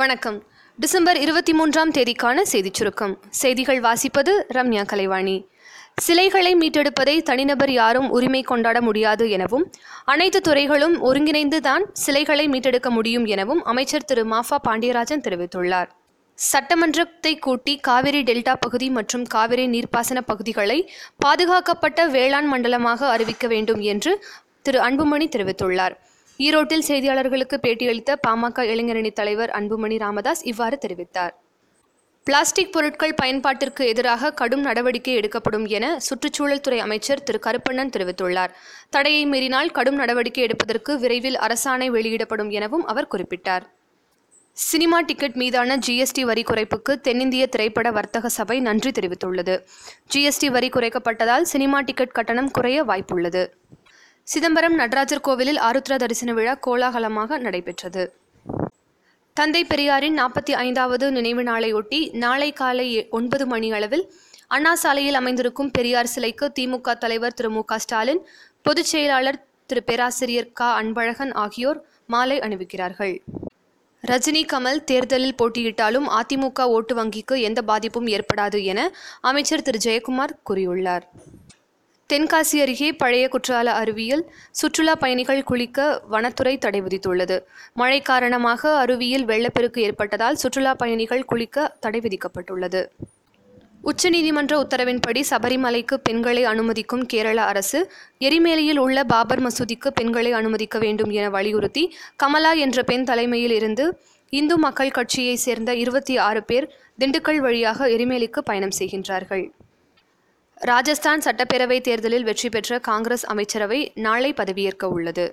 வணக்கம். டிசம்பர் இருபத்தி மூன்றாம் தேதிக்கான செய்திச் சுருக்கம். செய்திகள் வாசிப்பது ரம்யா கலைவாணி. சிலைகளை மீட்டெடுப்பதை தனிநபர் யாரும் உரிமை கொண்டாட முடியாது எனவும் அனைத்து துறைகளும் ஒருங்கிணைந்து தான் சிலைகளை மீட்டெடுக்க முடியும் எனவும் அமைச்சர் திரு. மாஃபா பாண்டியராஜன் தெரிவித்துள்ளார். சட்டமன்றத்தை கூட்டி காவிரி டெல்டா பகுதி மற்றும் காவிரி நீர்ப்பாசன பகுதிகளை பாதுகாக்கப்பட்ட வேளாண் மண்டலமாக அறிவிக்க வேண்டும் என்று திரு. அன்புமணி தெரிவித்துள்ளார். ஈரோட்டில் செய்தியாளர்களுக்கு பேட்டியளித்த பாமக இளைஞரணி தலைவர் அன்புமணி ராமதாஸ் இவ்வாறு தெரிவித்தார். பிளாஸ்டிக் பொருட்கள் பயன்பாட்டிற்கு எதிராக கடும் நடவடிக்கை எடுக்கப்படும் என சுற்றுச்சூழல் துறை அமைச்சர் திரு. கருப்பண்ணன் தெரிவித்துள்ளார். தடையை மீறினால் கடும் நடவடிக்கை எடுப்பதற்கு விரைவில் அரசாணை வெளியிடப்படும் எனவும் அவர் குறிப்பிட்டார். சினிமா டிக்கெட் மீதான ஜிஎஸ்டி வரி குறைப்புக்கு தென்னிந்திய திரைப்பட வர்த்தக சபை நன்றி தெரிவித்துள்ளது. ஜிஎஸ்டி வரி குறைக்கப்பட்டதால் சினிமா டிக்கெட் கட்டணம் குறைய வாய்ப்புள்ளது. சிதம்பரம் நடராஜர் கோவிலில் ஆருத்ரா தரிசன விழா கோலாகலமாக நடைபெற்றது. தந்தை பெரியாரின் நாற்பத்தி ஐந்தாவது நினைவு நாளையொட்டி நாளை காலை ஒன்பது மணி அளவில் அண்ணா சாலையில் அமைந்திருக்கும் பெரியார் சிலைக்கு திமுக தலைவர் திரு மு க ஸ்டாலின் பொதுச் செயலாளர் திரு பேராசிரியர் க. அன்பழகன் ஆகியோர் மாலை அணிவிக்கிறார்கள். ரஜினி கமல் தேர்தலில் போட்டியிட்டாலும் அதிமுக ஓட்டு வங்கிக்கு எந்த பாதிப்பும் ஏற்படாது என அமைச்சர் திரு. ஜெயக்குமார் கூறியுள்ளார். தென்காசி அருகே பழைய குற்றால அருவியில் சுற்றுலா பயணிகள் குளிக்க வனத்துறை தடை விதித்துள்ளது. மழை காரணமாக அருவியில் வெள்ளப்பெருக்கு ஏற்பட்டதால் சுற்றுலா பயணிகள் குளிக்க தடை விதிக்கப்பட்டுள்ளது. உச்சநீதிமன்ற உத்தரவின்படி சபரிமலைக்கு பெண்களை அனுமதிக்கும் கேரள அரசு எரிமேலியில் உள்ள பாபர் மசூதிக்கு பெண்களை அனுமதிக்க வேண்டும் என வலியுறுத்தி கமலா என்ற பெண் தலைமையில் இருந்து இந்து மக்கள் கட்சியைச் சேர்ந்த இருபத்தி ஆறு பேர் திண்டுக்கல் வழியாக எரிமேலிக்கு பயணம் செய்கின்றார்கள். ராஜஸ்தான் சட்டப்பேரவை தேர்தலில் வெற்றி பெற்ற காங்கிரஸ் அமைச்சரவை நாளை பதவியேற்க உள்ளது.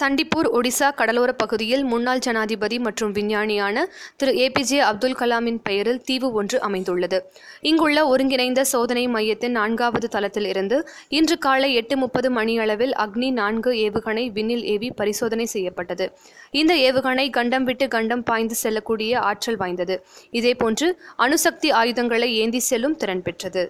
சண்டிப்பூர் ஒடிசா கடலோரப் பகுதியில் முன்னாள் ஜனாதிபதி மற்றும் விஞ்ஞானியான திரு. ஏபிஜே அப்துல் கலாமின் பெயரில் தீவு ஒன்று அமைந்துள்ளது. இங்குள்ள ஒருங்கிணைந்த சோதனை மையத்தின் நான்காவது தளத்தில் இருந்து இன்று காலை எட்டு முப்பது மணியளவில் அக்னி நான்கு ஏவுகணை விண்ணில் ஏவி பரிசோதனை செய்யப்பட்டது. இந்த ஏவுகணை கண்டம் விட்டு கண்டம் பாய்ந்து செல்லக்கூடிய ஆற்றல் வாய்ந்தது. இதேபோன்று அணுசக்தி ஆயுதங்களை ஏந்தி செல்லும் திறன் பெற்றது.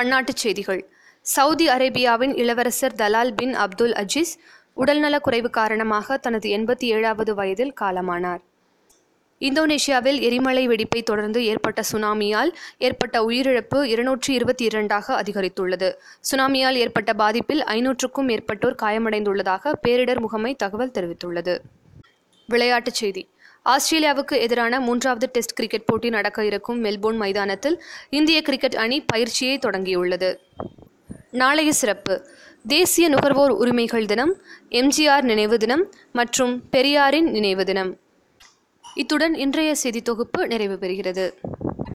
பன்னாட்டுச் செய்திகள். சவுதி அரேபியாவின் இளவரசர் தலால் பின் அப்துல் அஜீஸ் உடல்நலக் குறைவு காரணமாக தனது எண்பத்தி ஏழாவது வயதில் காலமானார். இந்தோனேஷியாவில் எரிமலை வெடிப்பை தொடர்ந்து ஏற்பட்ட சுனாமியால் ஏற்பட்ட உயிரிழப்பு இருநூற்றி இருபத்தி இரண்டாக அதிகரித்துள்ளது. சுனாமியால் ஏற்பட்ட பாதிப்பில் ஐநூற்றுக்கும் மேற்பட்டோர் காயமடைந்துள்ளதாக பேரிடர் முகமை தகவல் தெரிவித்துள்ளது. விளையாட்டுச் செய்தி. ஆஸ்திரேலியாவுக்கு எதிரான மூன்றாவது டெஸ்ட் கிரிக்கெட் போட்டி நடக்க இருக்கும் மெல்போர்ன் மைதானத்தில் இந்திய கிரிக்கெட் அணி பயிற்சியை தொடங்கியுள்ளது. நாளைய சிறப்பு. தேசிய நுகர்வோர் உரிமைகள் தினம் எம்ஜிஆர் நினைவு தினம் மற்றும் பெரியாரின் நினைவு தினம். இத்துடன் இன்றைய செய்தி தொகுப்பு நிறைவு பெறுகிறது.